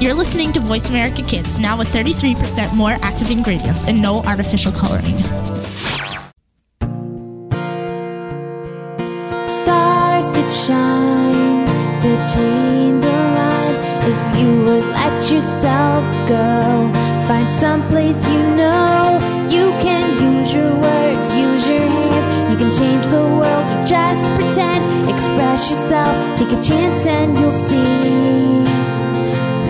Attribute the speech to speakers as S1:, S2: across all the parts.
S1: You're listening to Voice America Kids, now with 33% more active ingredients and no artificial coloring.
S2: Stars could shine between the lines if you would let yourself go. Find some place you know you can use your words, use your hands. You can change the world, just pretend. Express yourself, take a chance, and you'll see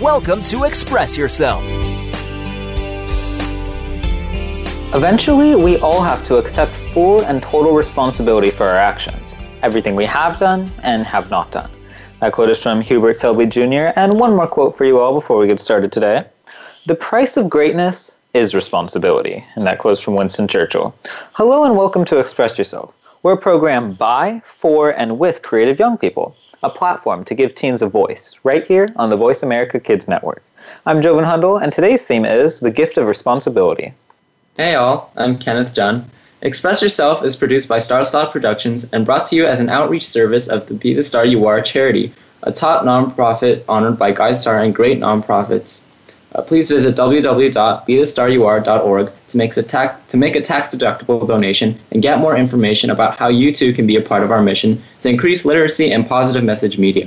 S3: Welcome to Express Yourself.
S4: Eventually, we all have to accept full and total responsibility for our actions, everything we have done and have not done. That quote is from Hubert Selby Jr., and one more quote for you all before we get started today. The price of greatness is responsibility, and that quote is from Winston Churchill. Hello and welcome to Express Yourself. We're a program by, for, and with creative young people a platform to give teens a voice, right here on the Voice America Kids Network. I'm Joven Hundal, and today's theme is The Gift of Responsibility.
S5: Hey all, I'm Kenneth John. Express Yourself is produced by Star Style Productions and brought to you as an outreach service of the Be the Star You Are charity, a top nonprofit honored by GuideStar and great nonprofits. Uh, please visit www.bethestaryouare.org to make, a tax, to make a tax-deductible donation and get more information about how you too can be a part of our mission to increase literacy and positive message media.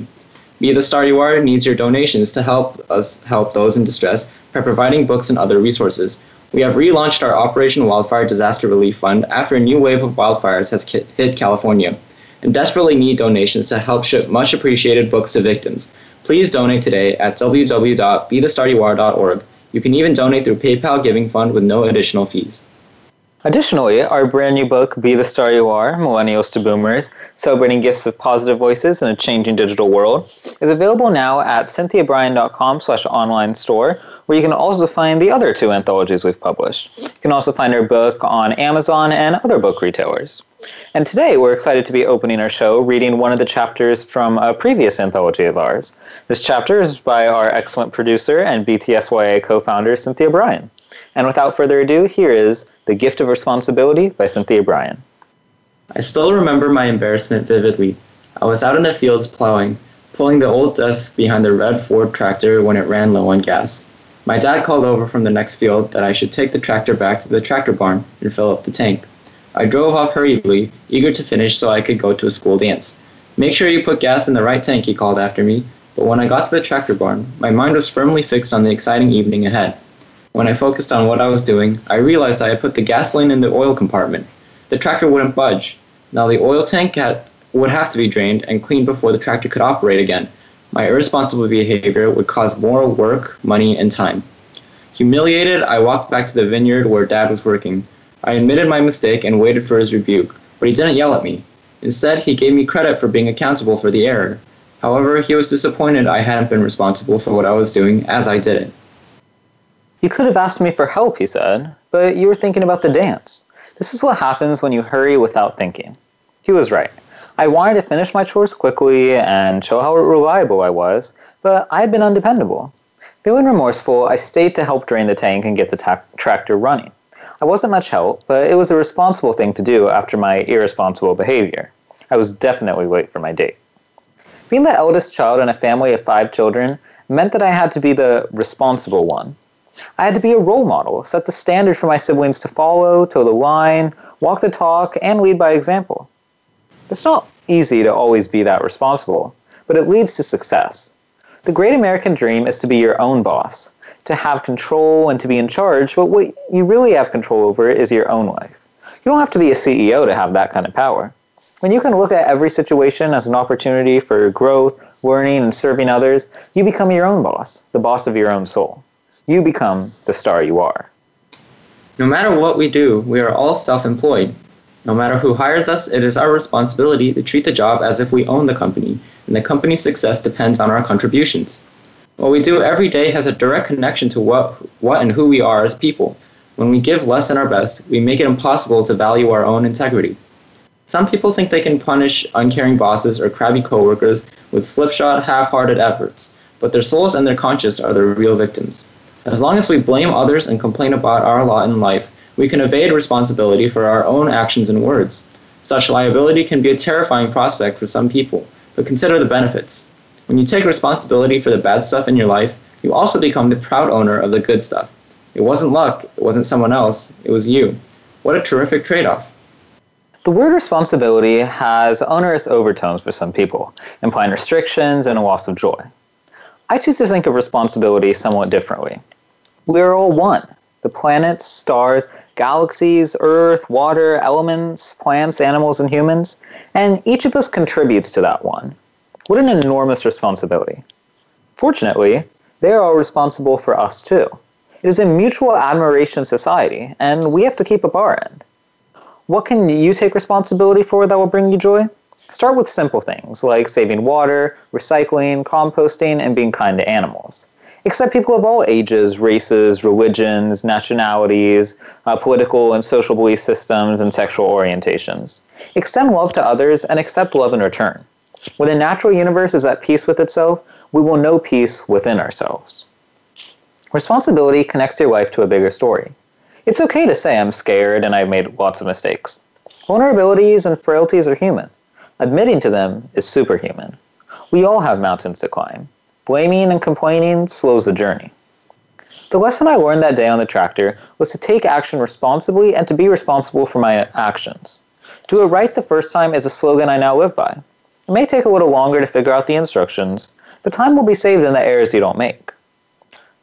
S5: Be the Star You Are needs your donations to help us help those in distress by providing books and other resources. We have relaunched our Operation Wildfire Disaster Relief Fund after a new wave of wildfires has hit California and desperately need donations to help ship much appreciated books to victims. Please donate today at www.bethestaryouare.org. You can even donate through PayPal Giving Fund with no additional fees.
S4: Additionally, our brand new book, Be the Star You Are Millennials to Boomers Celebrating Gifts of Positive Voices in a Changing Digital World, is available now at cynthiabryan.com slash online store, where you can also find the other two anthologies we've published. You can also find our book on Amazon and other book retailers. And today we're excited to be opening our show reading one of the chapters from a previous anthology of ours. This chapter is by our excellent producer and BTSYA co founder, Cynthia Bryan. And without further ado, here is The Gift of Responsibility by Cynthia Bryan.
S5: I still remember my embarrassment vividly. I was out in the fields plowing, pulling the old desk behind the red Ford tractor when it ran low on gas. My dad called over from the next field that I should take the tractor back to the tractor barn and fill up the tank. I drove off hurriedly, eager to finish so I could go to a school dance. Make sure you put gas in the right tank, he called after me, but when I got to the tractor barn, my mind was firmly fixed on the exciting evening ahead. When I focused on what I was doing, I realized I had put the gasoline in the oil compartment. The tractor wouldn't budge. Now the oil tank had, would have to be drained and cleaned before the tractor could operate again. My irresponsible behavior would cause more work, money, and time. Humiliated, I walked back to the vineyard where Dad was working. I admitted my mistake and waited for his rebuke, but he didn't yell at me. Instead, he gave me credit for being accountable for the error. However, he was disappointed I hadn't been responsible for what I was doing as I did it.
S4: You could have asked me for help, he said, but you were thinking about the dance. This is what happens when you hurry without thinking. He was right. I wanted to finish my chores quickly and show how reliable I was, but I had been undependable. Feeling remorseful, I stayed to help drain the tank and get the ta- tractor running. I wasn't much help, but it was a responsible thing to do after my irresponsible behavior. I was definitely late for my date. Being the eldest child in a family of five children meant that I had to be the responsible one. I had to be a role model, set the standard for my siblings to follow, toe the line, walk the talk, and lead by example. It's not easy to always be that responsible, but it leads to success. The great American dream is to be your own boss, to have control and to be in charge, but what you really have control over is your own life. You don't have to be a CEO to have that kind of power. When you can look at every situation as an opportunity for growth, learning, and serving others, you become your own boss, the boss of your own soul. You become the star you are.
S5: No matter what we do, we are all self employed. No matter who hires us, it is our responsibility to treat the job as if we own the company, and the company's success depends on our contributions. What we do every day has a direct connection to what, what and who we are as people. When we give less than our best, we make it impossible to value our own integrity. Some people think they can punish uncaring bosses or crabby coworkers with slipshod, half-hearted efforts, but their souls and their conscience are the real victims. As long as we blame others and complain about our lot in life, we can evade responsibility for our own actions and words. Such liability can be a terrifying prospect for some people, but consider the benefits. When you take responsibility for the bad stuff in your life, you also become the proud owner of the good stuff. It wasn't luck, it wasn't someone else, it was you. What a terrific trade off.
S4: The word responsibility has onerous overtones for some people, implying restrictions and a loss of joy. I choose to think of responsibility somewhat differently. We are all one. The planets, stars, galaxies, earth, water, elements, plants, animals, and humans, and each of us contributes to that one. What an enormous responsibility. Fortunately, they are all responsible for us too. It is a mutual admiration society, and we have to keep up our end. What can you take responsibility for that will bring you joy? Start with simple things like saving water, recycling, composting, and being kind to animals accept people of all ages, races, religions, nationalities, uh, political and social belief systems, and sexual orientations. Extend love to others and accept love in return. When the natural universe is at peace with itself, we will know peace within ourselves. Responsibility connects your life to a bigger story. It's okay to say I'm scared and I've made lots of mistakes. Vulnerabilities and frailties are human. Admitting to them is superhuman. We all have mountains to climb. Blaming and complaining slows the journey. The lesson I learned that day on the tractor was to take action responsibly and to be responsible for my actions. Do it right the first time is a slogan I now live by. It may take a little longer to figure out the instructions, but time will be saved in the errors you don't make.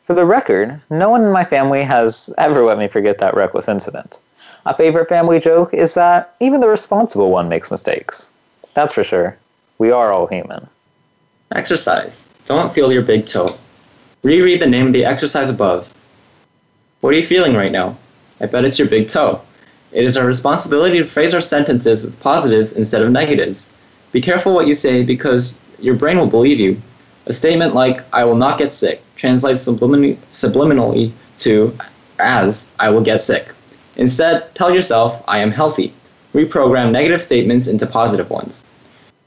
S4: For the record, no one in my family has ever let me forget that reckless incident. A favorite family joke is that even the responsible one makes mistakes. That's for sure. We are all human.
S5: Exercise. Don't feel your big toe. Reread the name of the exercise above. What are you feeling right now? I bet it's your big toe. It is our responsibility to phrase our sentences with positives instead of negatives. Be careful what you say because your brain will believe you. A statement like, I will not get sick, translates sublimin- subliminally to, as, I will get sick. Instead, tell yourself, I am healthy. Reprogram negative statements into positive ones.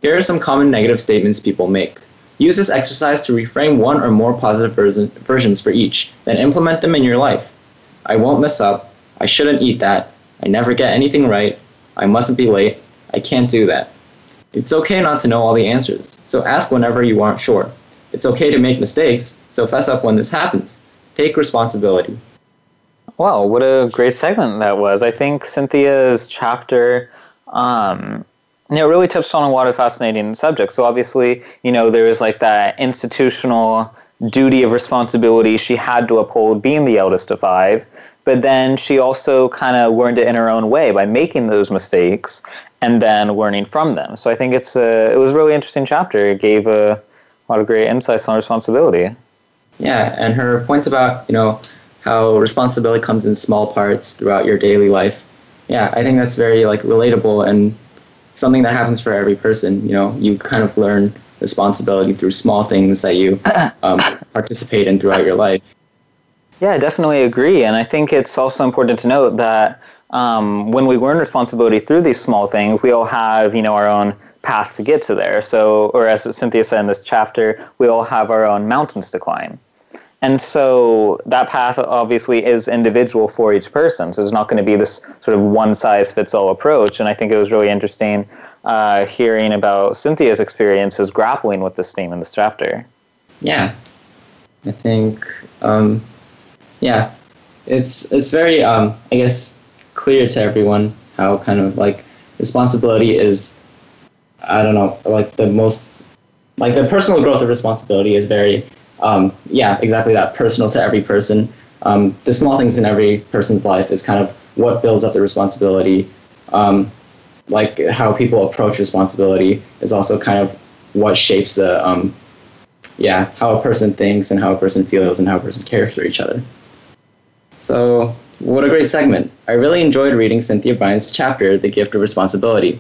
S5: Here are some common negative statements people make. Use this exercise to reframe one or more positive version, versions for each, then implement them in your life. I won't mess up. I shouldn't eat that. I never get anything right. I mustn't be late. I can't do that. It's okay not to know all the answers, so ask whenever you aren't sure. It's okay to make mistakes, so fess up when this happens. Take responsibility.
S4: Wow, what a great segment that was. I think Cynthia's chapter um, you know, really touched on a lot of fascinating subjects. So obviously, you know, there was like that institutional duty of responsibility she had to uphold being the eldest of five. But then she also kind of learned it in her own way by making those mistakes and then learning from them. So I think it's a, it was a really interesting chapter. It gave a, a lot of great insights on responsibility.
S5: Yeah, and her points about, you know, how responsibility comes in small parts throughout your daily life. Yeah, I think that's very like relatable and something that happens for every person. You know, you kind of learn responsibility through small things that you um, participate in throughout your life.
S4: Yeah, I definitely agree. And I think it's also important to note that um, when we learn responsibility through these small things, we all have, you know, our own path to get to there. So, or as Cynthia said in this chapter, we all have our own mountains to climb. And so that path obviously is individual for each person. So there's not going to be this sort of one size fits all approach. And I think it was really interesting uh, hearing about Cynthia's experiences grappling with this theme in this chapter.
S5: Yeah, I think, um, yeah, it's it's very, um, I guess, clear to everyone how kind of like responsibility is, I don't know, like the most, like the personal growth of responsibility is very um, yeah, exactly that, personal to every person. Um, the small things in every person's life is kind of what builds up the responsibility. Um, like how people approach responsibility is also kind of what shapes the, um, yeah, how a person thinks and how a person feels and how a person cares for each other. So, what a great segment. I really enjoyed reading Cynthia Bryan's chapter, The Gift of Responsibility.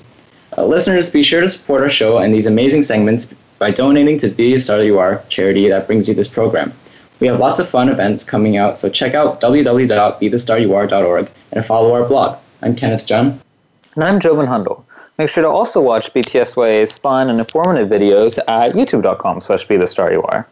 S5: Uh, listeners, be sure to support our show and these amazing segments by donating to the Star You Are charity that brings you this program. We have lots of fun events coming out, so check out www.bethestaryouare.org and follow our blog. I'm Kenneth Jun.
S4: And I'm Jovan Hundal. Make sure to also watch BTSYA's fun and informative videos at youtube.com slash be the star you are.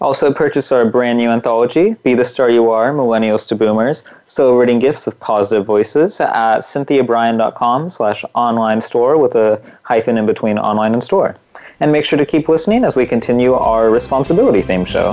S4: Also purchase our brand new anthology, Be the Star You Are, Millennials to Boomers, Celebrating gifts with positive voices at cynthiabryan.com slash online store with a hyphen in between online and store. And make sure to keep listening as we continue our responsibility theme show.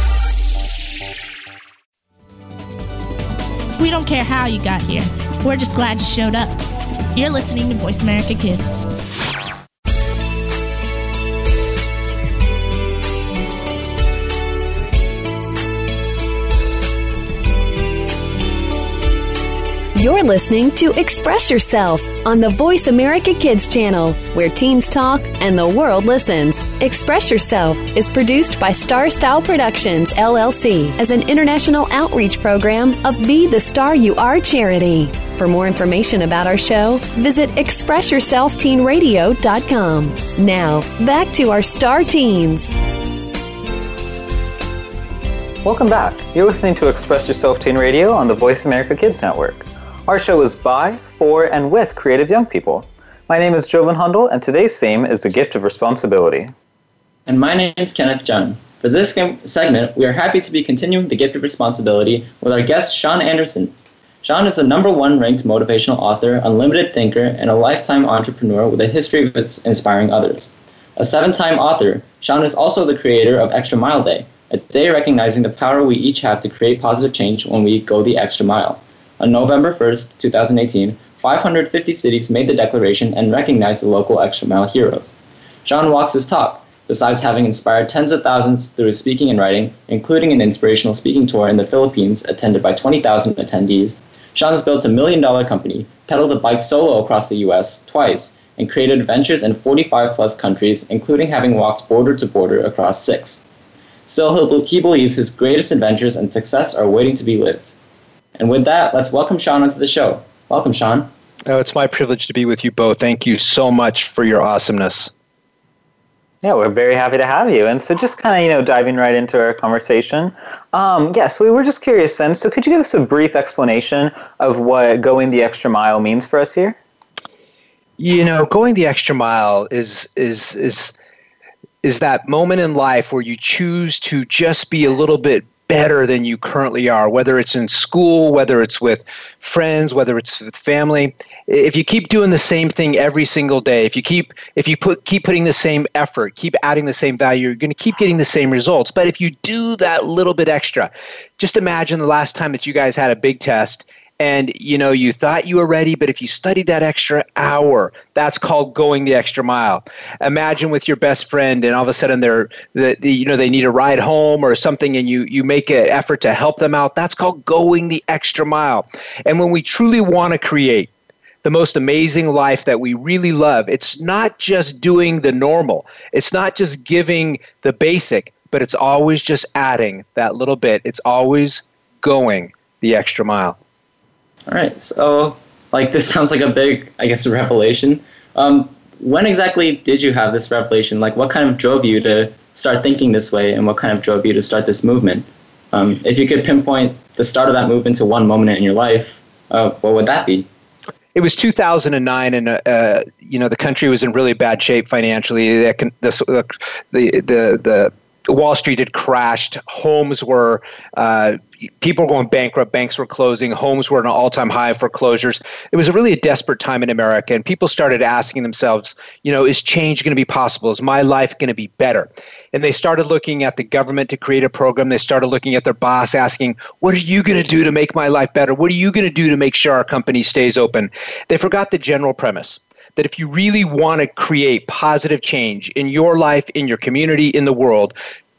S1: We don't care how you got here. We're just glad you showed up. You're listening to Voice America Kids.
S6: You're listening to Express Yourself on the Voice America Kids channel, where teens talk and the world listens. Express Yourself is produced by Star Style Productions, LLC, as an international outreach program of Be the Star You Are charity. For more information about our show, visit ExpressYourselfTeenRadio.com. Now, back to our star teens.
S4: Welcome back. You're listening to Express Yourself Teen Radio on the Voice America Kids Network. Our show is by, for, and with creative young people. My name is Joven Hundal, and today's theme is the gift of responsibility.
S5: And my name is Kenneth Jun. For this segment, we are happy to be continuing the gift of responsibility with our guest, Shawn Anderson. Shawn is a number one ranked motivational author, unlimited thinker, and a lifetime entrepreneur with a history of inspiring others. A seven time author, Shawn is also the creator of Extra Mile Day, a day recognizing the power we each have to create positive change when we go the extra mile. On November 1st, 2018, 550 cities made the declaration and recognized the local extra mile heroes. Shawn walks his talk, besides having inspired tens of thousands through his speaking and writing, including an inspirational speaking tour in the Philippines attended by 20,000 attendees. Shawn has built a million dollar company, pedaled a bike solo across the US twice, and created adventures in 45 plus countries, including having walked border to border across six. Still, he believes his greatest adventures and success are waiting to be lived. And with that, let's welcome Shawn onto the show. Welcome, Shawn.
S7: Oh, it's my privilege to be with you both. Thank you so much for your awesomeness.
S4: Yeah, we're very happy to have you. And so, just kind of, you know, diving right into our conversation. Um, yes, we were just curious then. So, could you give us a brief explanation of what going the extra mile means for us here?
S7: You know, going the extra mile is is is is that moment in life where you choose to just be a little bit better than you currently are, whether it's in school, whether it's with friends, whether it's with family. If you keep doing the same thing every single day, if you keep if you put keep putting the same effort, keep adding the same value, you're going to keep getting the same results. But if you do that little bit extra, just imagine the last time that you guys had a big test and you know you thought you were ready but if you studied that extra hour that's called going the extra mile. Imagine with your best friend and all of a sudden they're the, the, you know they need a ride home or something and you you make an effort to help them out that's called going the extra mile. And when we truly want to create the most amazing life that we really love it's not just doing the normal. It's not just giving the basic but it's always just adding that little bit. It's always going the extra mile
S5: all right. So, like, this sounds like a big, I guess, revelation. Um, when exactly did you have this revelation? Like, what kind of drove you to start thinking this way, and what kind of drove you to start this movement? Um, if you could pinpoint the start of that movement to one moment in your life, uh, what would that be?
S7: It was 2009, and uh, you know the country was in really bad shape financially. The the the the, the Wall Street had crashed. Homes were, uh, people were going bankrupt. Banks were closing. Homes were at an all time high of foreclosures. It was a really a desperate time in America. And people started asking themselves, you know, is change going to be possible? Is my life going to be better? And they started looking at the government to create a program. They started looking at their boss asking, what are you going to do to make my life better? What are you going to do to make sure our company stays open? They forgot the general premise that if you really want to create positive change in your life, in your community, in the world,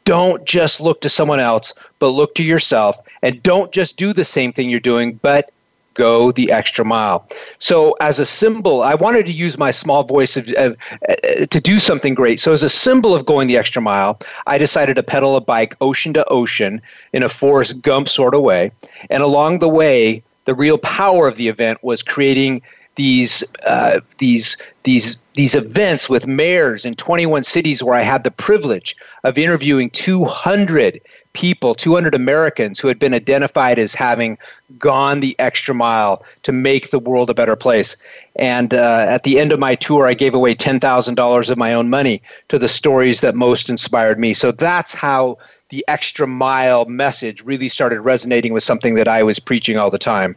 S7: don't just look to someone else, but look to yourself and don't just do the same thing you're doing, but go the extra mile. So, as a symbol, I wanted to use my small voice of, of, uh, to do something great. So, as a symbol of going the extra mile, I decided to pedal a bike ocean to ocean in a Forrest Gump sort of way. And along the way, the real power of the event was creating these uh, these these these events with mayors in 21 cities where I had the privilege of interviewing 200 people, 200 Americans who had been identified as having gone the extra mile to make the world a better place. And uh, at the end of my tour, I gave away $10,000 of my own money to the stories that most inspired me. So that's how the extra mile message really started resonating with something that I was preaching all the time.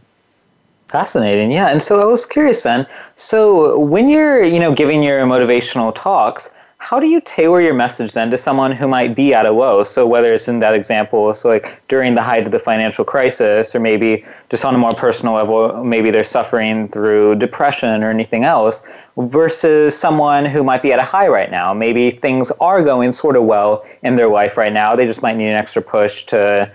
S4: Fascinating, yeah. And so I was curious then. So when you're, you know, giving your motivational talks, how do you tailor your message then to someone who might be at a low? So whether it's in that example, so like during the height of the financial crisis, or maybe just on a more personal level, maybe they're suffering through depression or anything else, versus someone who might be at a high right now. Maybe things are going sort of well in their life right now. They just might need an extra push to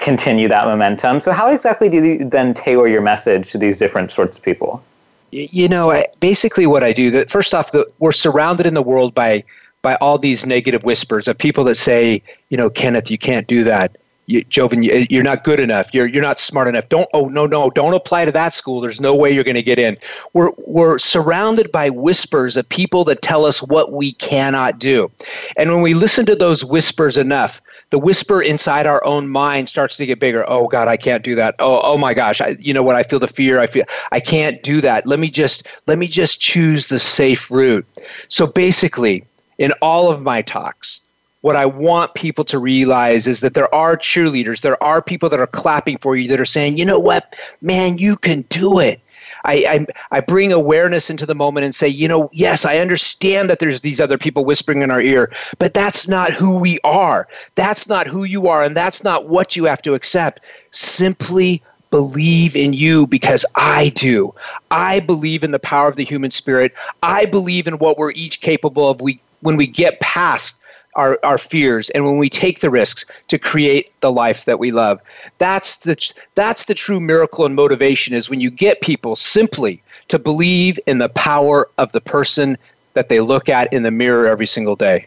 S4: continue that momentum. So, how exactly do you then tailor your message to these different sorts of people?
S7: You know, basically, what I do that first off, the, we're surrounded in the world by by all these negative whispers of people that say, you know, Kenneth, you can't do that. You, Joven, you're not good enough. You're you're not smart enough. Don't oh no no don't apply to that school. There's no way you're going to get in. We're we're surrounded by whispers of people that tell us what we cannot do, and when we listen to those whispers enough, the whisper inside our own mind starts to get bigger. Oh God, I can't do that. Oh, oh my gosh, I, you know what? I feel the fear. I feel I can't do that. Let me just let me just choose the safe route. So basically, in all of my talks, what I want people to realize is that there are cheerleaders, there are people that are clapping for you that are saying, you know what, man, you can do it. I, I, I bring awareness into the moment and say, you know, yes, I understand that there's these other people whispering in our ear, but that's not who we are. That's not who you are, and that's not what you have to accept. Simply believe in you because I do. I believe in the power of the human spirit. I believe in what we're each capable of we when we get past our, our fears and when we take the risks to create the life that we love. That's the, that's the true miracle and motivation is when you get people simply to believe in the power of the person that they look at in the mirror every single day.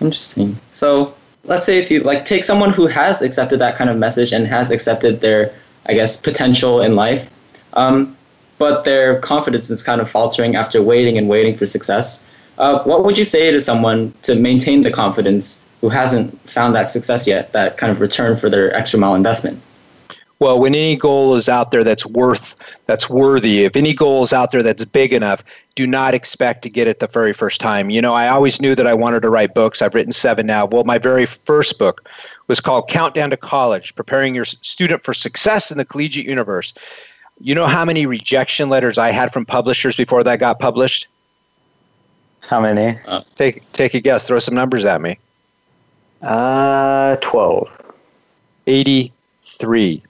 S5: Interesting. So let's say if you like take someone who has accepted that kind of message and has accepted their, I guess, potential in life, um, but their confidence is kind of faltering after waiting and waiting for success. Uh, what would you say to someone to maintain the confidence who hasn't found that success yet, that kind of return for their extra mile investment?
S7: Well, when any goal is out there that's worth, that's worthy, if any goal is out there that's big enough, do not expect to get it the very first time. You know, I always knew that I wanted to write books. I've written seven now. Well, my very first book was called Countdown to College Preparing Your Student for Success in the Collegiate Universe. You know how many rejection letters I had from publishers before that got published?
S4: How many?
S7: Uh, take take a guess. Throw some numbers at me.
S4: Uh, twelve.
S7: Eighty-three.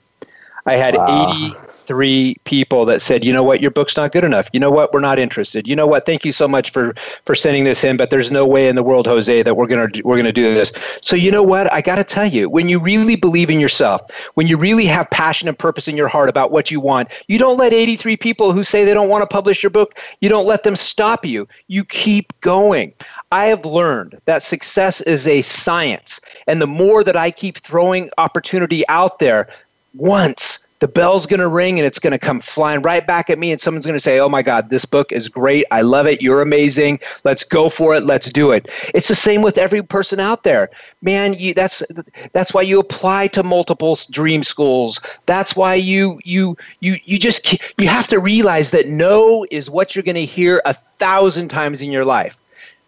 S7: I had wow. eighty three people that said, you know what, your book's not good enough. You know what, we're not interested. You know what, thank you so much for for sending this in, but there's no way in the world, Jose, that we're gonna we're gonna do this. So you know what, I got to tell you, when you really believe in yourself, when you really have passion and purpose in your heart about what you want, you don't let 83 people who say they don't want to publish your book, you don't let them stop you. You keep going. I have learned that success is a science, and the more that I keep throwing opportunity out there, once the bell's going to ring and it's going to come flying right back at me and someone's going to say oh my god this book is great. I love it. You're amazing. Let's go for it. Let's do it. It's the same with every person out there. Man you, that's that's why you apply to multiple dream schools. That's why you you you you just you have to realize that no is what you're going to hear a thousand times in your life.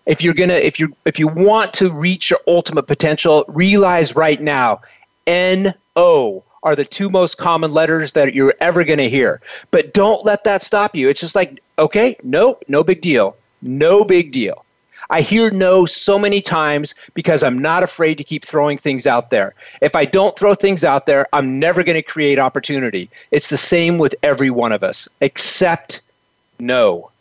S7: If you're gonna, if you if you want to reach your ultimate potential, realize right now, N O are the two most common letters that you're ever going to hear. But don't let that stop you. It's just like, okay, no, no big deal. No big deal. I hear no so many times because I'm not afraid to keep throwing things out there. If I don't throw things out there, I'm never going to create opportunity. It's the same with every one of us, except no.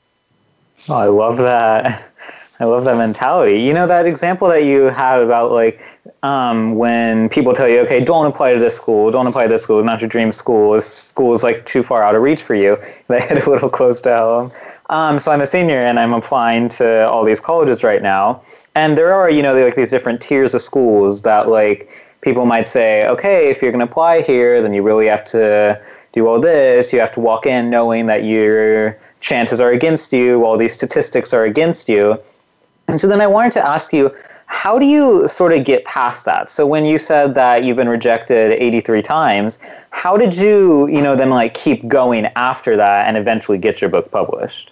S4: Oh, I love that. I love that mentality. You know that example that you had about like um, when people tell you, okay, don't apply to this school, don't apply to this school, not your dream school. This school is like too far out of reach for you. They hit a little close to home. Um, so I'm a senior and I'm applying to all these colleges right now, and there are you know like these different tiers of schools that like people might say, okay, if you're going to apply here, then you really have to do all this. You have to walk in knowing that your chances are against you, all these statistics are against you. And so then I wanted to ask you, how do you sort of get past that? So when you said that you've been rejected 83 times, how did you, you know, then like keep going after that and eventually get your book published?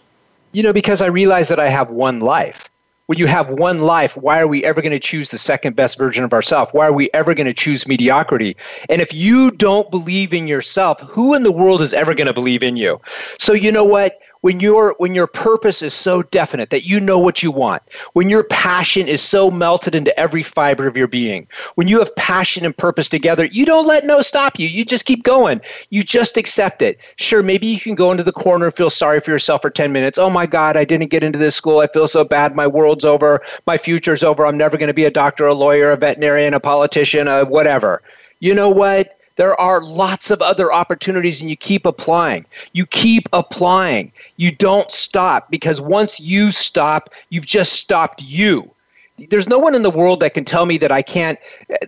S7: You know, because I realized that I have one life. When you have one life, why are we ever going to choose the second best version of ourselves? Why are we ever going to choose mediocrity? And if you don't believe in yourself, who in the world is ever going to believe in you? So, you know what? When your when your purpose is so definite that you know what you want when your passion is so melted into every fiber of your being when you have passion and purpose together you don't let no stop you. You just keep going. You just accept it. Sure maybe you can go into the corner and feel sorry for yourself for 10 minutes. Oh my god i didn't get into this school. I feel so bad. My world's over. My future's over. I'm never going to be a doctor a lawyer a veterinarian a politician a whatever. You know what there are lots of other opportunities, and you keep applying. You keep applying. You don't stop because once you stop, you've just stopped you. There's no one in the world that can tell me that I can't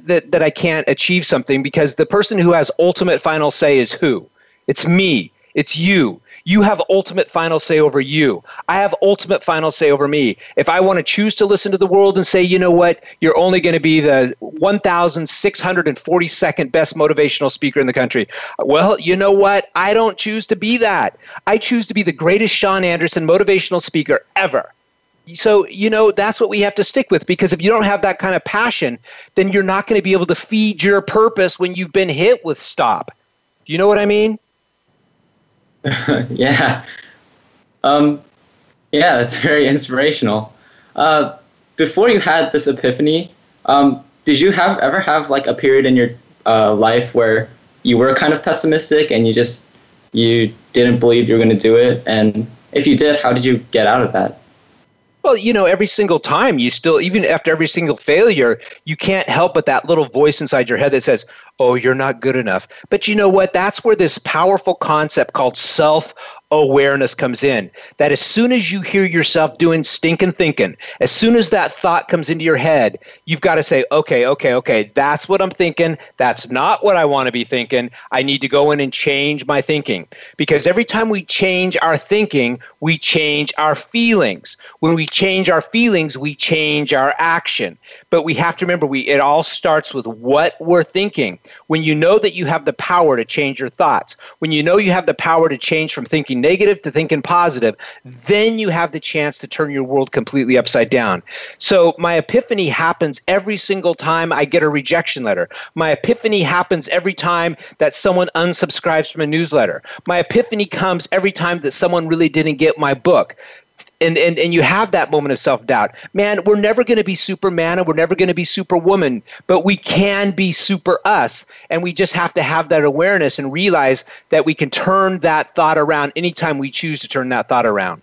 S7: that, that I can't achieve something because the person who has ultimate final say is who? It's me. It's you. You have ultimate final say over you. I have ultimate final say over me. If I want to choose to listen to the world and say, you know what, you're only going to be the 1,642nd best motivational speaker in the country. Well, you know what? I don't choose to be that. I choose to be the greatest Shawn Anderson motivational speaker ever. So, you know, that's what we have to stick with because if you don't have that kind of passion, then you're not going to be able to feed your purpose when you've been hit with stop. Do you know what I mean?
S5: yeah. Um, yeah, that's very inspirational. Uh, before you had this epiphany, um, did you have ever have like a period in your uh, life where you were kind of pessimistic and you just you didn't believe you were going to do it? And if you did, how did you get out of that?
S7: Well, you know, every single time you still, even after every single failure, you can't help but that little voice inside your head that says, oh, you're not good enough. But you know what? That's where this powerful concept called self awareness comes in. That as soon as you hear yourself doing stinking thinking, as soon as that thought comes into your head, you've got to say, okay, okay, okay, that's what I'm thinking. That's not what I want to be thinking. I need to go in and change my thinking. Because every time we change our thinking, we change our feelings. When we change our feelings, we change our action. But we have to remember we it all starts with what we're thinking. When you know that you have the power to change your thoughts, when you know you have the power to change from thinking negative to thinking positive, then you have the chance to turn your world completely upside down. So my epiphany happens every single time I get a rejection letter. My epiphany happens every time that someone unsubscribes from a newsletter. My epiphany comes every time that someone really didn't get my book and, and, and you have that moment of self doubt. Man, we're never going to be Superman and we're never going to be Superwoman, but we can be super us. And we just have to have that awareness and realize that we can turn that thought around anytime we choose to turn that thought around.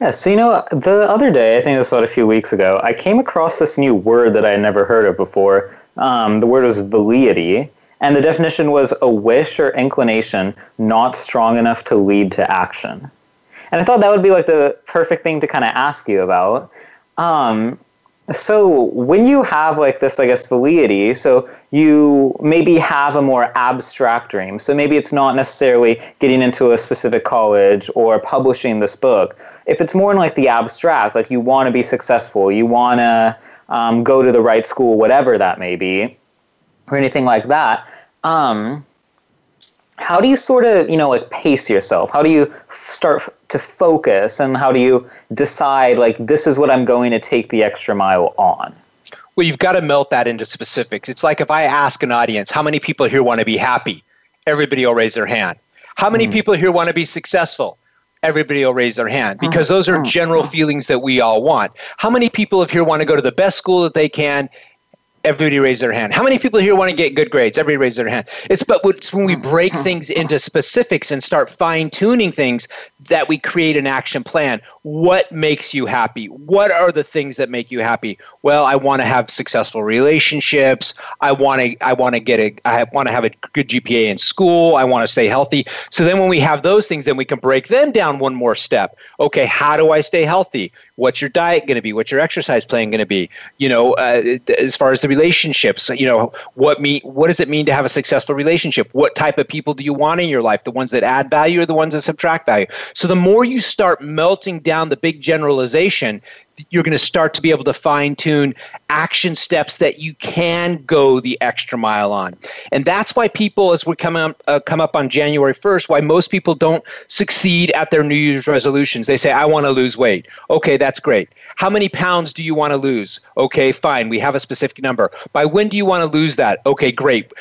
S4: Yeah, so you know, the other day, I think it was about a few weeks ago, I came across this new word that I had never heard of before. Um, the word was velleity, and the definition was a wish or inclination not strong enough to lead to action. And I thought that would be like the perfect thing to kind of ask you about. Um, so when you have like this, I guess, velleity, so you maybe have a more abstract dream. So maybe it's not necessarily getting into a specific college or publishing this book. If it's more in like the abstract, like you want to be successful, you want to um, go to the right school, whatever that may be, or anything like that. Um, how do you sort of you know like pace yourself? How do you start to focus? And how do you decide like this is what i'm going to take the extra mile on?
S7: Well you've got to melt that into specifics. It's like if i ask an audience how many people here want to be happy? Everybody will raise their hand. How many mm. people here want to be successful? Everybody will raise their hand. Because uh-huh. those are uh-huh. general uh-huh. feelings that we all want. How many people here want to go to the best school that they can everybody raise their hand. How many people here want to get good grades? Everybody raise their hand. It's but it's when we break things into specifics and start fine tuning things that we create an action plan. What makes you happy? What are the things that make you happy? Well, I want to have successful relationships. I want to I want to get a I want to have a good GPA in school. I want to stay healthy. So then when we have those things then we can break them down one more step. Okay, how do I stay healthy? What's your diet going to be? What's your exercise plan going to be? You know, uh, as far as the relationships, you know, what mean what does it mean to have a successful relationship? What type of people do you want in your life? The ones that add value or the ones that subtract value? So the more you start melting down the big generalization, you're going to start to be able to fine tune action steps that you can go the extra mile on. And that's why people, as we come up, uh, come up on January 1st, why most people don't succeed at their New Year's resolutions. They say, I want to lose weight. Okay, that's great. How many pounds do you want to lose? Okay, fine. We have a specific number. By when do you want to lose that? Okay, great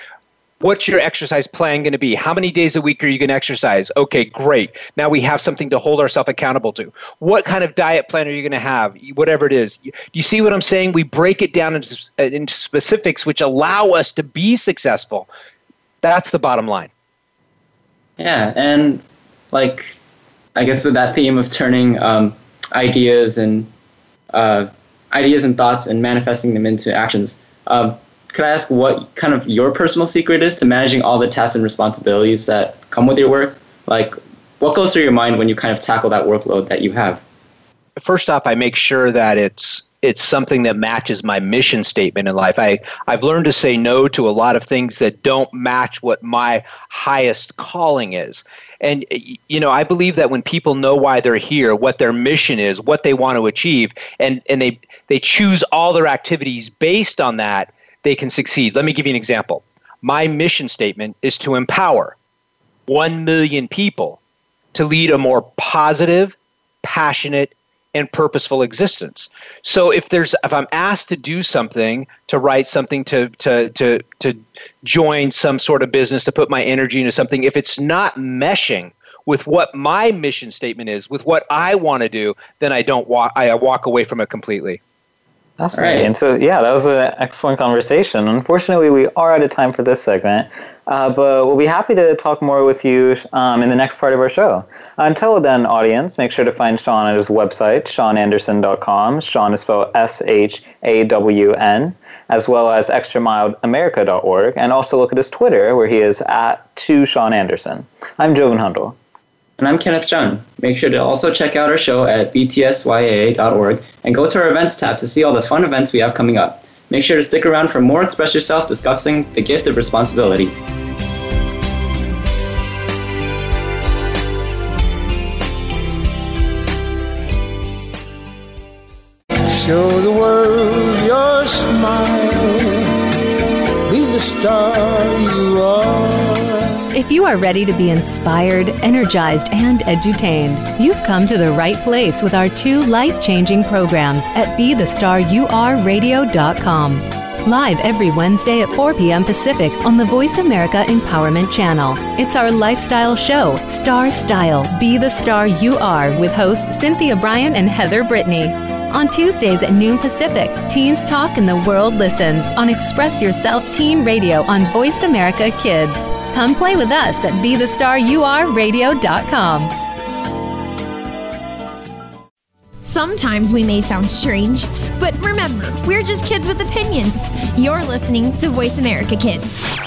S7: what's your exercise plan going to be? How many days a week are you going to exercise? Okay, great. Now we have something to hold ourselves accountable to. What kind of diet plan are you going to have? Whatever it is. You see what I'm saying? We break it down into, into specifics which allow us to be successful. That's the bottom line.
S5: Yeah, and like, I guess with that theme of turning um, ideas and uh, ideas and thoughts and manifesting them into actions. Um, could I ask what kind of your personal secret is to managing all the tasks and responsibilities that come with your work? Like, what goes through your mind when you kind of tackle that workload that you have?
S7: First off, I make sure that it's it's something that matches my mission statement in life. I, I've learned to say no to a lot of things that don't match what my highest calling is. And you know, I believe that when people know why they're here, what their mission is, what they want to achieve, and, and they they choose all their activities based on that, they can succeed. Let me give you an example. My mission statement is to empower 1 million people to lead a more positive, passionate, and purposeful existence. So if there's if I'm asked to do something, to write something, to to to to join some sort of business, to put my energy into something, if it's not meshing with what my mission statement is, with what I want to do, then I don't walk I walk away from it completely.
S4: That's right. And so, yeah, that was an excellent conversation. Unfortunately, we are out of time for this segment, uh, but we'll be happy to talk more with you um, in the next part of our show. Until then, audience, make sure to find Shawn at his website, shawnanderson.com. Shawn is spelled S H A W N, as well as extramileamerica.org, and also look at his Twitter, where he is at 2 Shawn Anderson. I'm Joven Hundal.
S5: And I'm Kenneth Chung. Make sure to also check out our show at btsyaa.org and go to our events tab to see all the fun events we have coming up. Make sure to stick around for more Express Yourself discussing the gift of responsibility.
S8: Show the world your smile. Be the star you are.
S6: If you are ready to be inspired, energized, and edutained, you've come to the right place with our two life changing programs at BeTheStarURadio.com. Live every Wednesday at 4 p.m. Pacific on the Voice America Empowerment Channel. It's our lifestyle show, Star Style Be the Star You Are, with hosts Cynthia Bryan and Heather Brittany. On Tuesdays at noon Pacific, Teens Talk and the World Listens on Express Yourself Teen Radio on Voice America Kids. Come play with us at BeTheStarURadio.com.
S1: Sometimes we may sound strange, but remember, we're just kids with opinions. You're listening to Voice America Kids.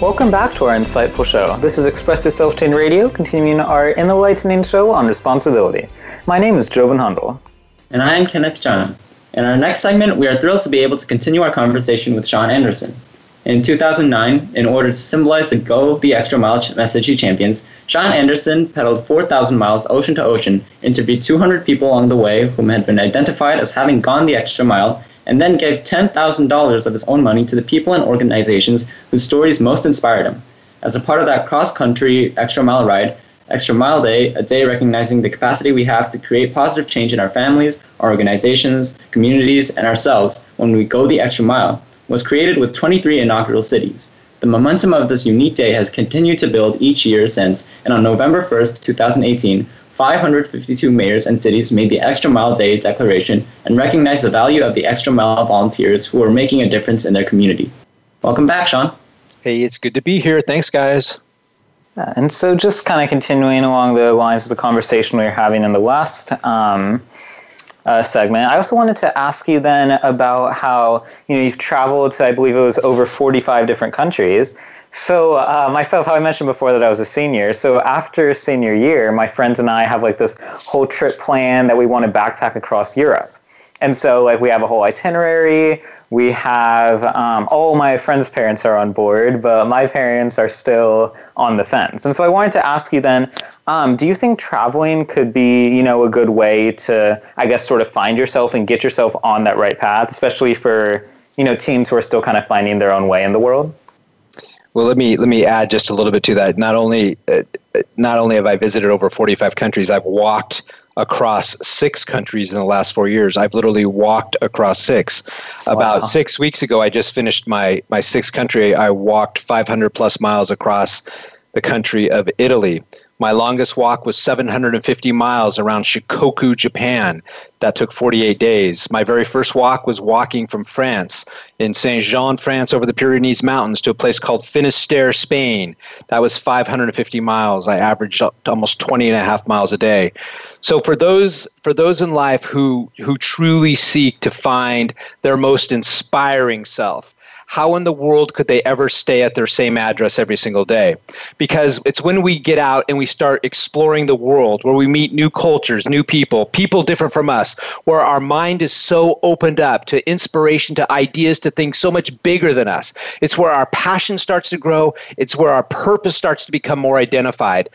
S4: Welcome back to our insightful show. This is Express Yourself Teen Radio, continuing our enlightening show on responsibility. My name is Jovan Hundal.
S5: And I am Kenneth John. In our next segment, we are thrilled to be able to continue our conversation with Shawn Anderson. In 2009, in order to symbolize the Go the Extra Mile Message he champions, Shawn Anderson pedaled 4,000 miles ocean to ocean, interviewed 200 people along the way whom had been identified as having gone the extra mile, and then gave $10,000 of his own money to the people and organizations whose stories most inspired him. As a part of that cross country extra mile ride, Extra Mile Day, a day recognizing the capacity we have to create positive change in our families, our organizations, communities, and ourselves when we go the extra mile, was created with 23 inaugural cities. The momentum of this unique day has continued to build each year since, and on November 1st, 2018, 552 mayors and cities made the Extra Mile Day declaration and recognized the value of the Extra Mile volunteers who are making a difference in their community. Welcome back, Shawn.
S7: Hey, it's good to be here. Thanks, guys.
S4: Yeah, and so, just kind of continuing along the lines of the conversation we were having in the last um, uh, segment, I also wanted to ask you then about how you know you've traveled to, I believe it was over 45 different countries. So uh, myself, how I mentioned before that I was a senior. So after senior year, my friends and I have like this whole trip plan that we want to backpack across Europe. And so like we have a whole itinerary. We have um, all my friends' parents are on board, but my parents are still on the fence. And so I wanted to ask you then, um, do you think traveling could be, you know, a good way to, I guess, sort of find yourself and get yourself on that right path, especially for, you know, teens who are still kind of finding their own way in the world?
S7: Well, let me let me add just a little bit to that. Not only uh, not only have I visited over 45 countries, I've walked across six countries in the last four years. I've literally walked across six. Wow. About six weeks ago, I just finished my my sixth country. I walked 500 plus miles across the country of Italy. My longest walk was 750 miles around Shikoku, Japan. That took 48 days. My very first walk was walking from France in Saint Jean, France, over the Pyrenees Mountains to a place called Finisterre, Spain. That was 550 miles. I averaged almost 20 and a half miles a day. So for those for those in life who who truly seek to find their most inspiring self, how in the world could they ever stay at their same address every single day? Because it's when we get out and we start exploring the world, where we meet new cultures, new people, people different from us, where our mind is so opened up to inspiration, to ideas, to things so much bigger than us. It's where our passion starts to grow, it's where our purpose starts to become more identified.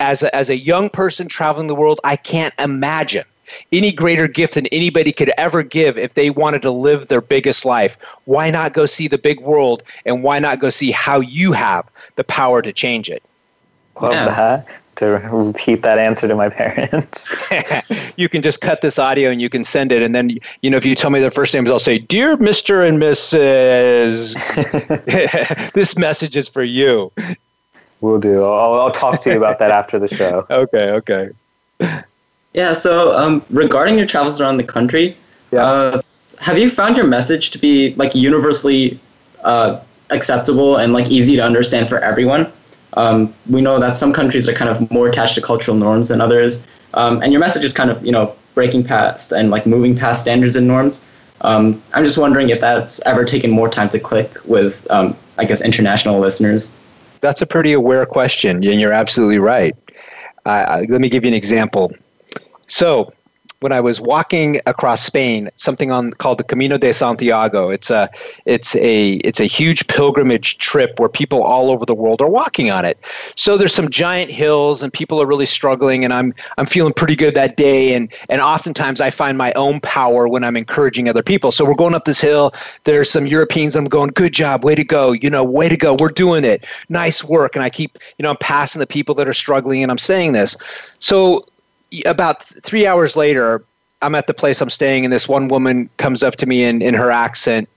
S7: As a, as a young person traveling the world, I can't imagine any greater gift than anybody could ever give if they wanted to live their biggest life. Why not go see the big world and why not go see how you have the power to change it?
S4: Love yeah. that. To repeat that answer to my parents.
S7: you can just cut this audio and you can send it. And then, you know, if you tell me their first names, I'll say, Dear Mr. and Mrs. this message is for you.
S4: We'll do. I'll, I'll talk to you about that after the show.
S7: Okay, okay.
S5: Yeah, so um, regarding your travels around the country, yeah. Uh, have you found your message to be like universally uh, acceptable and like easy to understand for everyone? Um, we know that some countries are kind of more attached to cultural norms than others, um, and your message is kind of you know breaking past and like moving past standards and norms. Um, I'm just wondering if that's ever taken more time to click with, um, I guess, international listeners.
S7: That's a pretty aware question, and you're absolutely right. Uh, let me give you an example. So, when I was walking across Spain, something on called the Camino de Santiago. It's a it's a it's a huge pilgrimage trip where people all over the world are walking on it. So there's some giant hills and people are really struggling and I'm I'm feeling pretty good that day and and oftentimes I find my own power when I'm encouraging other people. So we're going up this hill. There's some Europeans I'm going, "Good job. Way to go. You know, way to go. We're doing it. Nice work." And I keep, you know, I'm passing the people that are struggling and I'm saying this. So about three hours later, I'm at the place I'm staying, and this one woman comes up to me in, in her accent.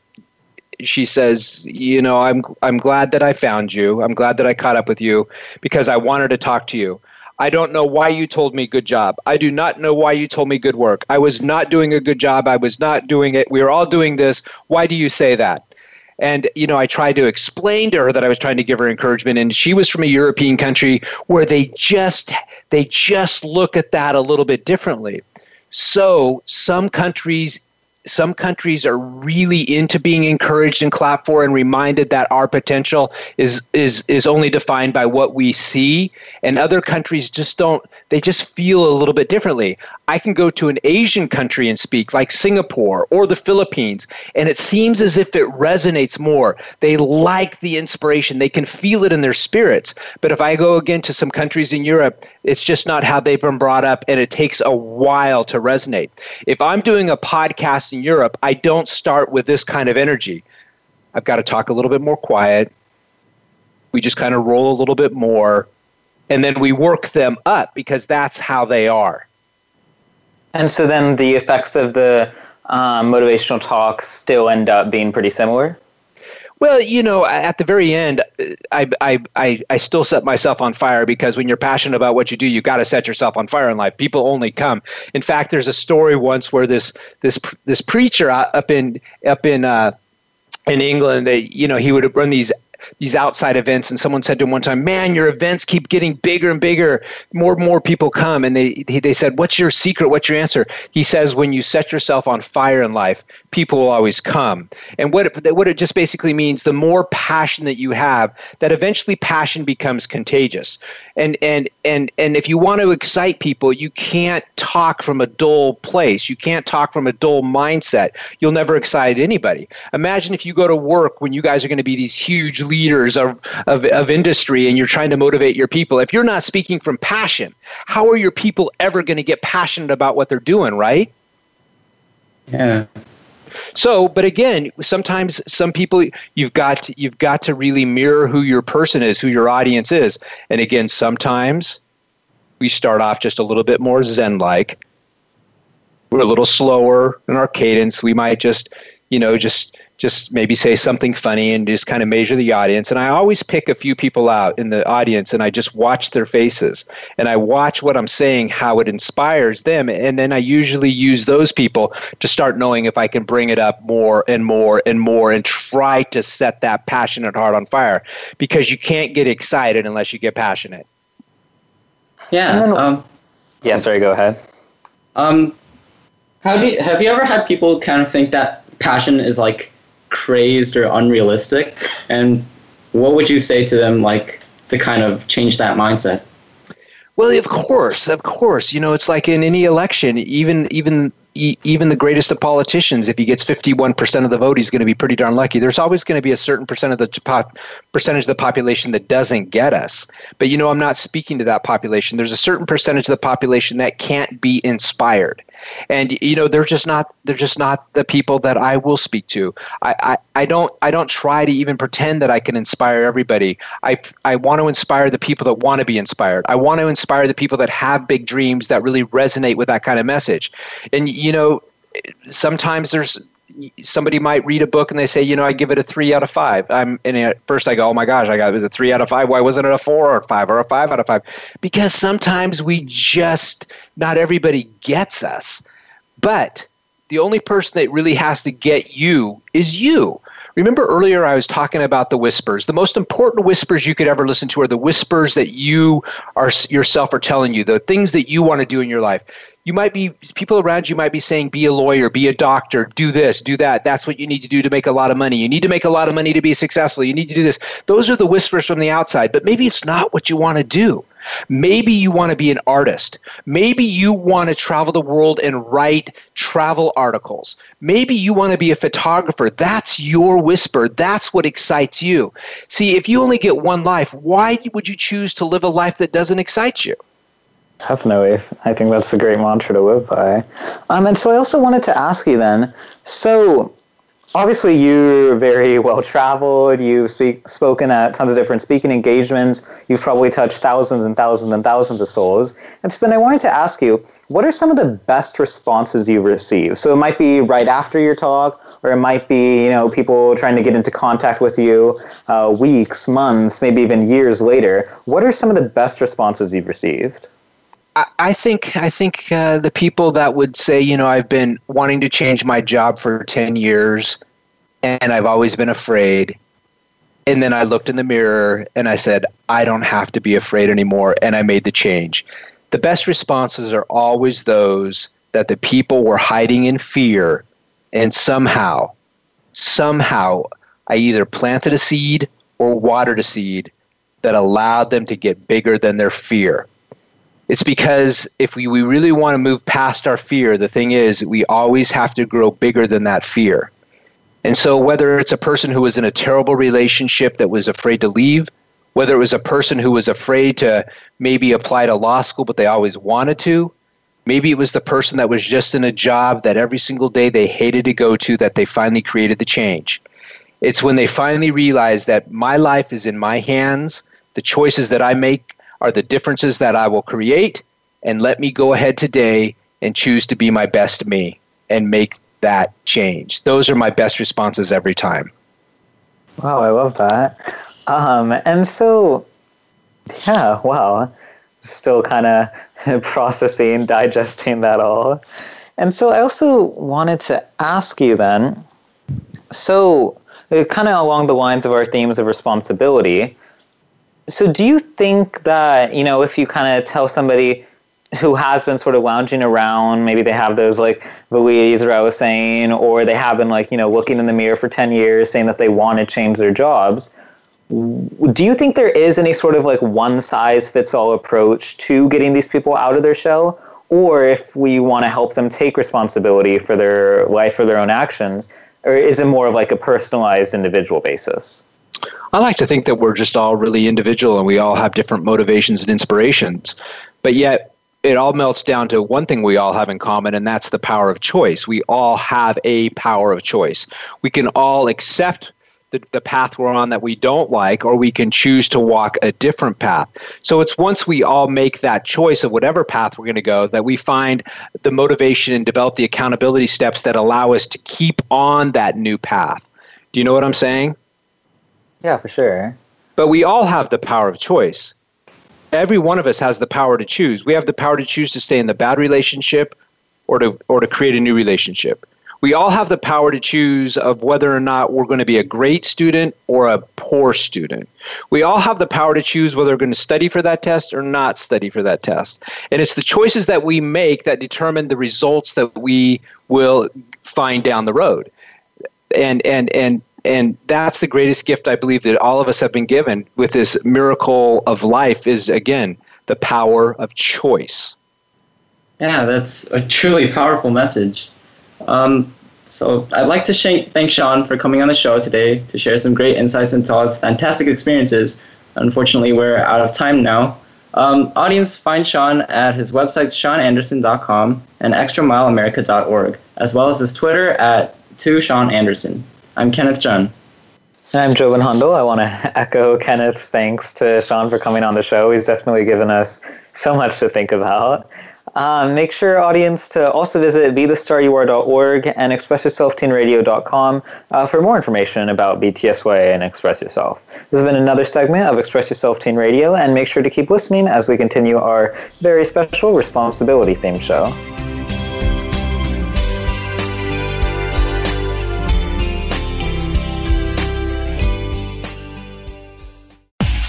S7: She says, "You know, I'm I'm glad that I found you. I'm glad that I caught up with you because I wanted to talk to you. I don't know why you told me good job. I do not know why you told me good work. I was not doing a good job. I was not doing it. We were all doing this. Why do you say that? And, you know, I tried to explain to her that I was trying to give her encouragement. And she was from a European country where they just, they just look at that a little bit differently. So some countries some countries are really into being encouraged and clapped for and reminded that our potential is is is only defined by what we see and other countries just don't they just feel a little bit differently i can go to an asian country and speak like singapore or the philippines and it seems as if it resonates more they like the inspiration they can feel it in their spirits but if i go again to some countries in europe it's just not how they've been brought up and it takes a while to resonate if i'm doing a podcast in Europe, I don't start with this kind of energy. I've got to talk a little bit more quiet. We just kind of roll a little bit more, and then we work them up because that's how they are.
S4: And so then the effects of the um, motivational talks still end up being pretty similar?
S7: Well, you know, at the very end, I, I, I, I still set myself on fire because when you're passionate about what you do, you got to set yourself on fire in life. People only come. In fact, there's a story once where this this this preacher up in up in uh, in England, they you know he would run these these outside events. And someone said to him one time man your events keep getting bigger and bigger. More and more people come. And they they said what's your secret? What's your answer? He says when you set yourself on fire in life people will always come. And what it, what it just basically means the more passion that you have that eventually passion becomes contagious. And and and and if you want to excite people you can't talk from a dull place. You can't talk from a dull mindset. You'll never excite anybody. Imagine if you go to work when you guys are going to be these huge leaders of, of, of industry and you're trying to motivate your people, if you're not speaking from passion, how are your people ever going to get passionate about what they're doing, right?
S5: Yeah.
S7: So, but again, sometimes some people you've got to, you've got to really mirror who your person is, who your audience is. And again, sometimes we start off just a little bit more zen like. We're a little slower in our cadence. We might just, you know, just just maybe say something funny and just kind of measure the audience. And I always pick a few people out in the audience and I just watch their faces and I watch what I'm saying, how it inspires them. And then I usually use those people to start knowing if I can bring it up more and more and more and try to set that passionate heart on fire because you can't get excited unless you get passionate.
S5: Yeah. Then, um,
S4: yeah, sorry, go ahead.
S5: Um, how do you, have you ever had people kind of think that passion is like crazed or unrealistic? And what would you say to them, like, to kind of change that mindset?
S7: Well, of course, of course. You know, it's like in any election, even even even the greatest of politicians, if he gets 51% of the vote, he's going to be pretty darn lucky. There's always going to be a certain percent of the pop, percentage of the population that doesn't get us. But you know, I'm not speaking to that population. There's a certain percentage of the population that can't be inspired and you know they're just not they're just not the people that I will speak to. I, I, I don't I don't try to even pretend that I can inspire everybody. I I want to inspire the people that want to be inspired. I want to inspire the people that have big dreams that really resonate with that kind of message. And you know sometimes there's somebody might read a book and they say, you know, I give it a three out of five. I'm and at first I go, oh my gosh, I got it was a three out of five. Why wasn't it a four or five or a five out of five? Because sometimes we just not everybody gets us. But the only person that really has to get you is you. Remember earlier I was talking about the whispers. The most important whispers you could ever listen to are the whispers that you are yourself are telling you, the things that you want to do in your life you might be people around you might be saying be a lawyer be a doctor do this do that. That's what you need to do to make a lot of money. You need to make a lot of money to be successful. You need to do this. Those are the whispers from the outside. But maybe it's not what you want to do. Maybe you want to be an artist. Maybe you want to travel the world and write travel articles. Maybe you want to be a photographer. That's your whisper. That's what excites you. See if you only get one life why would you choose to live a life that doesn't excite you
S4: Definitely. I think that's a great mantra to live by. Um, and so I also wanted to ask you then so obviously you're very well traveled. You've speak, spoken at tons of different speaking engagements. You've probably touched thousands and thousands and thousands of souls. And so then I wanted to ask you, what are some of the best responses you've received? So it might be right after your talk, or it might be you know people trying to get into contact with you uh, weeks, months, maybe even years later. What are some of the best responses you've received?
S7: I think I think uh, the people that would say, you know, I've been wanting to change my job for ten years, and I've always been afraid. And then I looked in the mirror and I said, I don't have to be afraid anymore, and I made the change. The best responses are always those that the people were hiding in fear, and somehow, somehow, I either planted a seed or watered a seed that allowed them to get bigger than their fear it's because if we, we really want to move past our fear, the thing is, we always have to grow bigger than that fear. And so, whether it's a person who was in a terrible relationship that was afraid to leave, whether it was a person who was afraid to maybe apply to law school but they always wanted to, maybe it was the person that was just in a job that every single day they hated to go to that they finally created the change. It's when they finally realize that my life is in my hands, the choices that I make are the differences that I will create, and let me go ahead today and choose to be my best me and make that change. Those are my best responses every time.
S4: Wow, I love that. Um, and so, yeah, wow, still kind of processing, digesting that all. And so, I also wanted to ask you then so, uh, kind of along the lines of our themes of responsibility, so, do you think that, you know, if you kind of tell somebody who has been sort of lounging around, maybe they have those like Louise or I was saying, or they have been like, you know, looking in the mirror for 10 years saying that they want to change their jobs. Do you think there is any sort of like one size fits all approach to getting these people out of their shell? Or if we want to help them take responsibility for their life or their own actions, or is it more of like a personalized individual basis?
S7: I like to think that we're just all really individual and we all have different motivations and inspirations. But yet, it all melts down to one thing we all have in common, and that's the power of choice. We all have a power of choice. We can all accept the, the path we're on that we don't like, or we can choose to walk a different path. So it's once we all make that choice of whatever path we're going to go that we find the motivation and develop the accountability steps that allow us to keep on that new path. Do you know what I'm saying?
S4: Yeah, for sure.
S7: But we all have the power of choice. Every one of us has the power to choose. We have the power to choose to stay in the bad relationship or to or to create a new relationship. We all have the power to choose of whether or not we're going to be a great student or a poor student. We all have the power to choose whether we're going to study for that test or not study for that test. And it's the choices that we make that determine the results that we will find down the road. And and and and that's the greatest gift I believe that all of us have been given with this miracle of life is again the power of choice.
S5: Yeah, that's a truly powerful message. Um, so I'd like to sh- thank Shawn for coming on the show today to share some great insights into all his fantastic experiences. Unfortunately, we're out of time now. Um, audience, find Shawn at his websites shawnanderson.com and extramileamerica.org, as well as his Twitter at 2shawnanderson. I'm Kenneth Jun.
S4: And I'm Joven Hundal. I want to echo Kenneth's thanks to Shawn for coming on the show. He's definitely given us so much to think about. Um, make sure, audience, to also visit bethestaryouare.org and expressyourselfteenradio.com uh, for more information about BTSY and Express Yourself. This has been another segment of Express Yourself Teen Radio, and make sure to keep listening as we continue our very special responsibility themed show.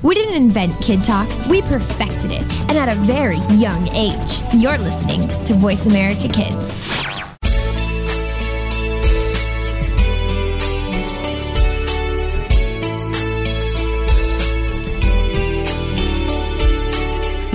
S1: We didn't invent Kid Talk, we perfected it, and at a very young age. You're listening to Voice America Kids.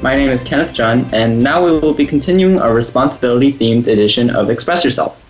S5: My name is Kenneth John, and now we will be continuing our responsibility themed edition of Express Yourself.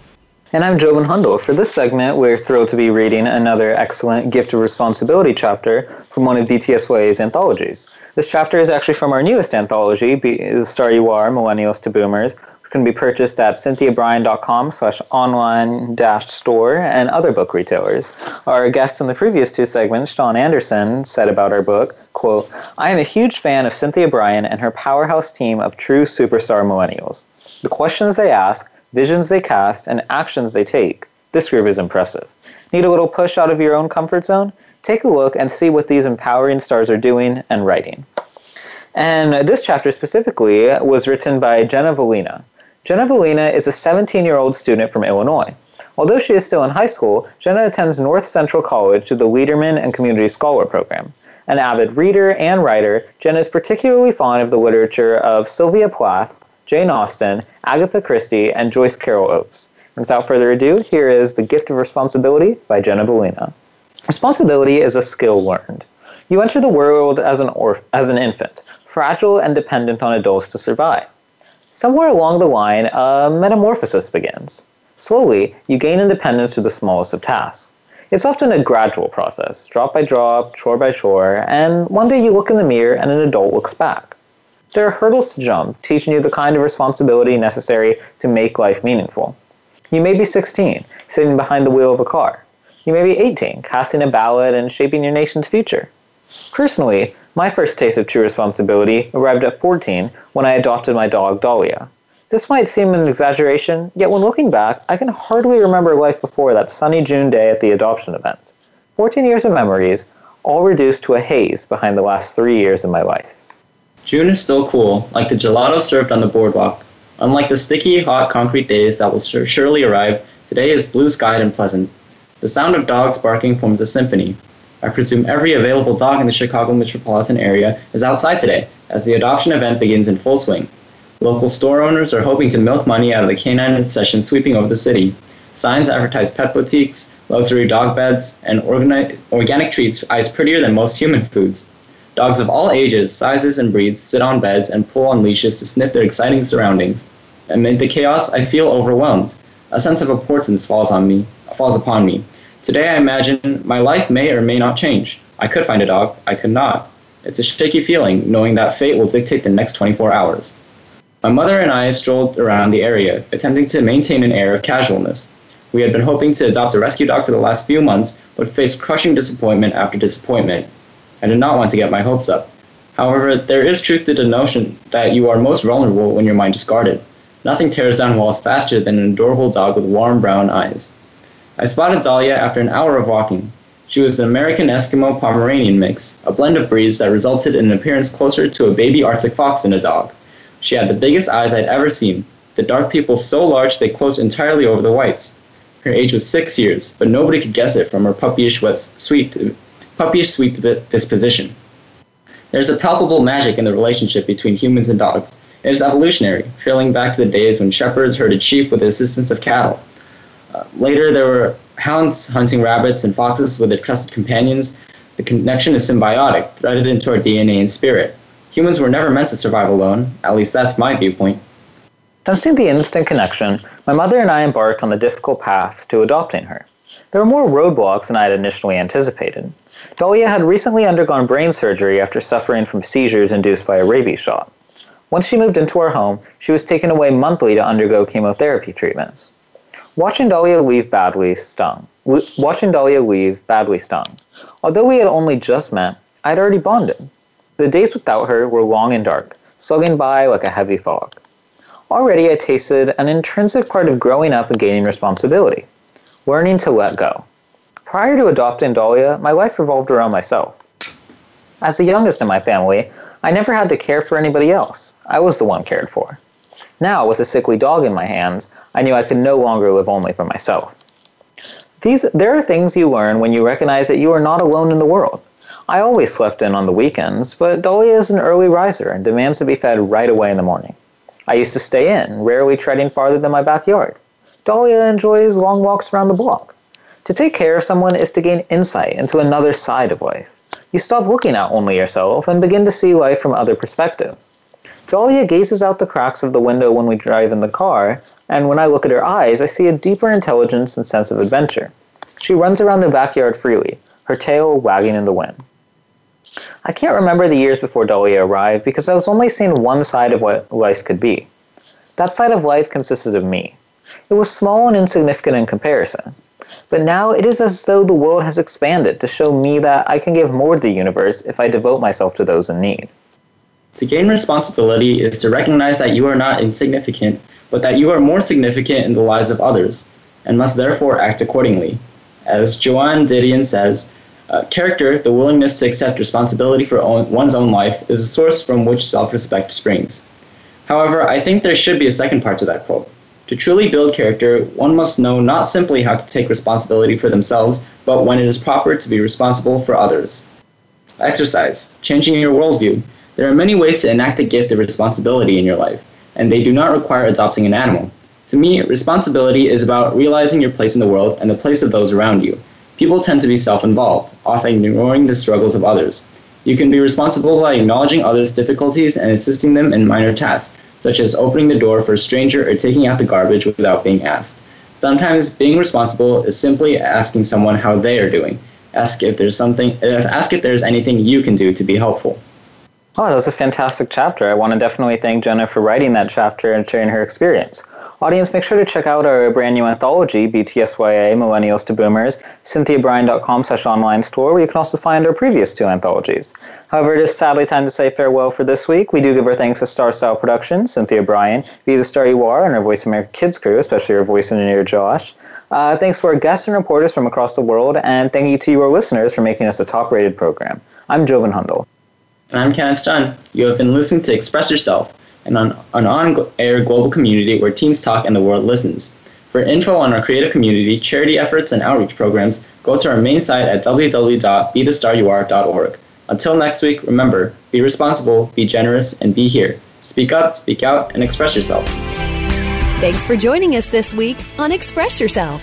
S4: And I'm Jovan Hundal. For this segment, we're thrilled to be reading another excellent Gift of Responsibility chapter from one of BTSY's anthologies. This chapter is actually from our newest anthology, the Star You Are, Millennials to Boomers, can be purchased at cynthiabryan.com slash online dash store and other book retailers. Our guest in the previous two segments, Shawn Anderson, said about our book, quote, I am a huge fan of Cynthia Bryan and her powerhouse team of true superstar millennials. The questions they ask, visions they cast, and actions they take. This group is impressive. Need a little push out of your own comfort zone? Take a look and see what these empowering stars are doing and writing. And this chapter specifically was written by Jenna Valina. Jenna Valina is a 17 year old student from Illinois. Although she is still in high school, Jenna attends North Central College to the Lederman and Community Scholar Program. An avid reader and writer, Jenna is particularly fond of the literature of Sylvia Plath, Jane Austen, Agatha Christie, and Joyce Carol Oates. And without further ado, here is The Gift of Responsibility by Jenna Valina. Responsibility is a skill learned. You enter the world as an, or- as an infant, fragile and dependent on adults to survive. Somewhere along the line, a metamorphosis begins. Slowly, you gain independence through the smallest of tasks. It's often a gradual process, drop by drop, chore by chore, and one day you look in the mirror and an adult looks back. There are hurdles to jump, teaching you the kind of responsibility necessary to make life meaningful. You may be 16, sitting behind the wheel of a car. You may be 18, casting a ballot and shaping your nation's future. Personally, my first taste of true responsibility arrived at 14 when I adopted my dog Dahlia. This might seem an exaggeration, yet when looking back, I can hardly remember life before that sunny June day at the adoption event. 14 years of memories, all reduced to a haze behind the last three years of my life.
S5: June is still cool, like the gelato served on the boardwalk. Unlike the sticky, hot concrete days that will surely arrive, today is blue skied and pleasant. The sound of dogs barking forms a symphony, I presume every available dog in the Chicago metropolitan area is outside today, as the adoption event begins in full swing. Local store owners are hoping to milk money out of the canine obsession sweeping over the city. Signs advertise pet boutiques, luxury dog beds, and organi- organic treats eyes prettier than most human foods. Dogs of all ages, sizes, and breeds sit on beds and pull on leashes to sniff their exciting surroundings. Amid the chaos, I feel overwhelmed. A sense of importance falls on me, falls upon me. Today I imagine my life may or may not change. I could find a dog, I could not. It's a shaky feeling knowing that fate will dictate the next 24 hours. My mother and I strolled around the area, attempting to maintain an air of casualness. We had been hoping to adopt a rescue dog for the last few months, but faced crushing disappointment after disappointment. I did not want to get my hopes up. However, there is truth to the notion that you are most vulnerable when your mind is guarded. Nothing tears down walls faster than an adorable dog with warm brown eyes. I spotted Dahlia after an hour of walking. She was an American Eskimo Pomeranian mix, a blend of breeds that resulted in an appearance closer to a baby Arctic fox than a dog. She had the biggest eyes I'd ever seen, the dark pupils so large they closed entirely over the whites. Her age was six years, but nobody could guess it from her puppyish, sweet, puppyish sweet disposition. There's a palpable magic in the relationship between humans and dogs. It is evolutionary, trailing back to the days when shepherds herded sheep with the assistance of cattle. Uh, later, there were hounds hunting rabbits and foxes with their trusted companions. The connection is symbiotic, threaded into our DNA and spirit. Humans were never meant to survive alone, at least that's my viewpoint.
S4: Sensing the instant connection, my mother and I embarked on the difficult path to adopting her. There were more roadblocks than I had initially anticipated. Dahlia had recently undergone brain surgery after suffering from seizures induced by a rabies shot. Once she moved into our home, she was taken away monthly to undergo chemotherapy treatments. Watching Dahlia leave badly stung. Watching Dahlia leave badly stung. Although we had only just met, I had already bonded. The days without her were long and dark, slugging by like a heavy fog. Already I tasted an intrinsic part of growing up and gaining responsibility, learning to let go. Prior to adopting Dahlia, my life revolved around myself. As the youngest in my family, I never had to care for anybody else. I was the one cared for. Now, with a sickly dog in my hands, I knew I could no longer live only for myself. These, there are things you learn when you recognize that you are not alone in the world. I always slept in on the weekends, but Dahlia is an early riser and demands to be fed right away in the morning. I used to stay in, rarely treading farther than my backyard. Dahlia enjoys long walks around the block. To take care of someone is to gain insight into another side of life. You stop looking at only yourself and begin to see life from other perspectives. Dahlia gazes out the cracks of the window when we drive in the car, and when I look at her eyes, I see a deeper intelligence and sense of adventure. She runs around the backyard freely, her tail wagging in the wind. I can't remember the years before Dahlia arrived because I was only seeing one side of what life could be. That side of life consisted of me. It was small and insignificant in comparison. But now it is as though the world has expanded to show me that I can give more to the universe if I devote myself to those in need.
S5: To gain responsibility is to recognize that you are not insignificant, but that you are more significant in the lives of others, and must therefore act accordingly. As Joan Didion says, uh, character, the willingness to accept responsibility for own, one's own life, is a source from which self respect springs. However, I think there should be a second part to that quote. To truly build character, one must know not simply how to take responsibility for themselves, but when it is proper to be responsible for others. Exercise, changing your worldview. There are many ways to enact the gift of responsibility in your life, and they do not require adopting an animal. To me, responsibility is about realizing your place in the world and the place of those around you. People tend to be self involved, often ignoring the struggles of others. You can be responsible by acknowledging others' difficulties and assisting them in minor tasks, such as opening the door for a stranger or taking out the garbage without being asked. Sometimes being responsible is simply asking someone how they are doing. Ask if there's something ask if there's anything you can do to be helpful.
S4: Oh, that was a fantastic chapter. I want to definitely thank Jenna for writing that chapter and sharing her experience. Audience, make sure to check out our brand new anthology, BTSYA, Millennials to Boomers, cynthiabryan.com slash online store, where you can also find our previous two anthologies. However, it is sadly time to say farewell for this week. We do give our thanks to Star Style Productions, Cynthia Bryan, Be the Star You Are, and our Voice America Kids crew, especially our voice engineer, Josh. Uh, thanks to our guests and reporters from across the world, and thank you to you, our listeners, for making us a top-rated program. I'm Joven Hundal.
S5: And I'm Kenneth Dunn. You have been listening to Express Yourself, an on-air global community where teens talk and the world listens. For info on our creative community, charity efforts, and outreach programs, go to our main site at www.bethestaryouare.org. Until next week, remember, be responsible, be generous, and be here. Speak up, speak out, and express yourself.
S6: Thanks for joining us this week on Express Yourself,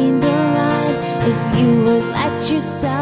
S2: if you would let yourself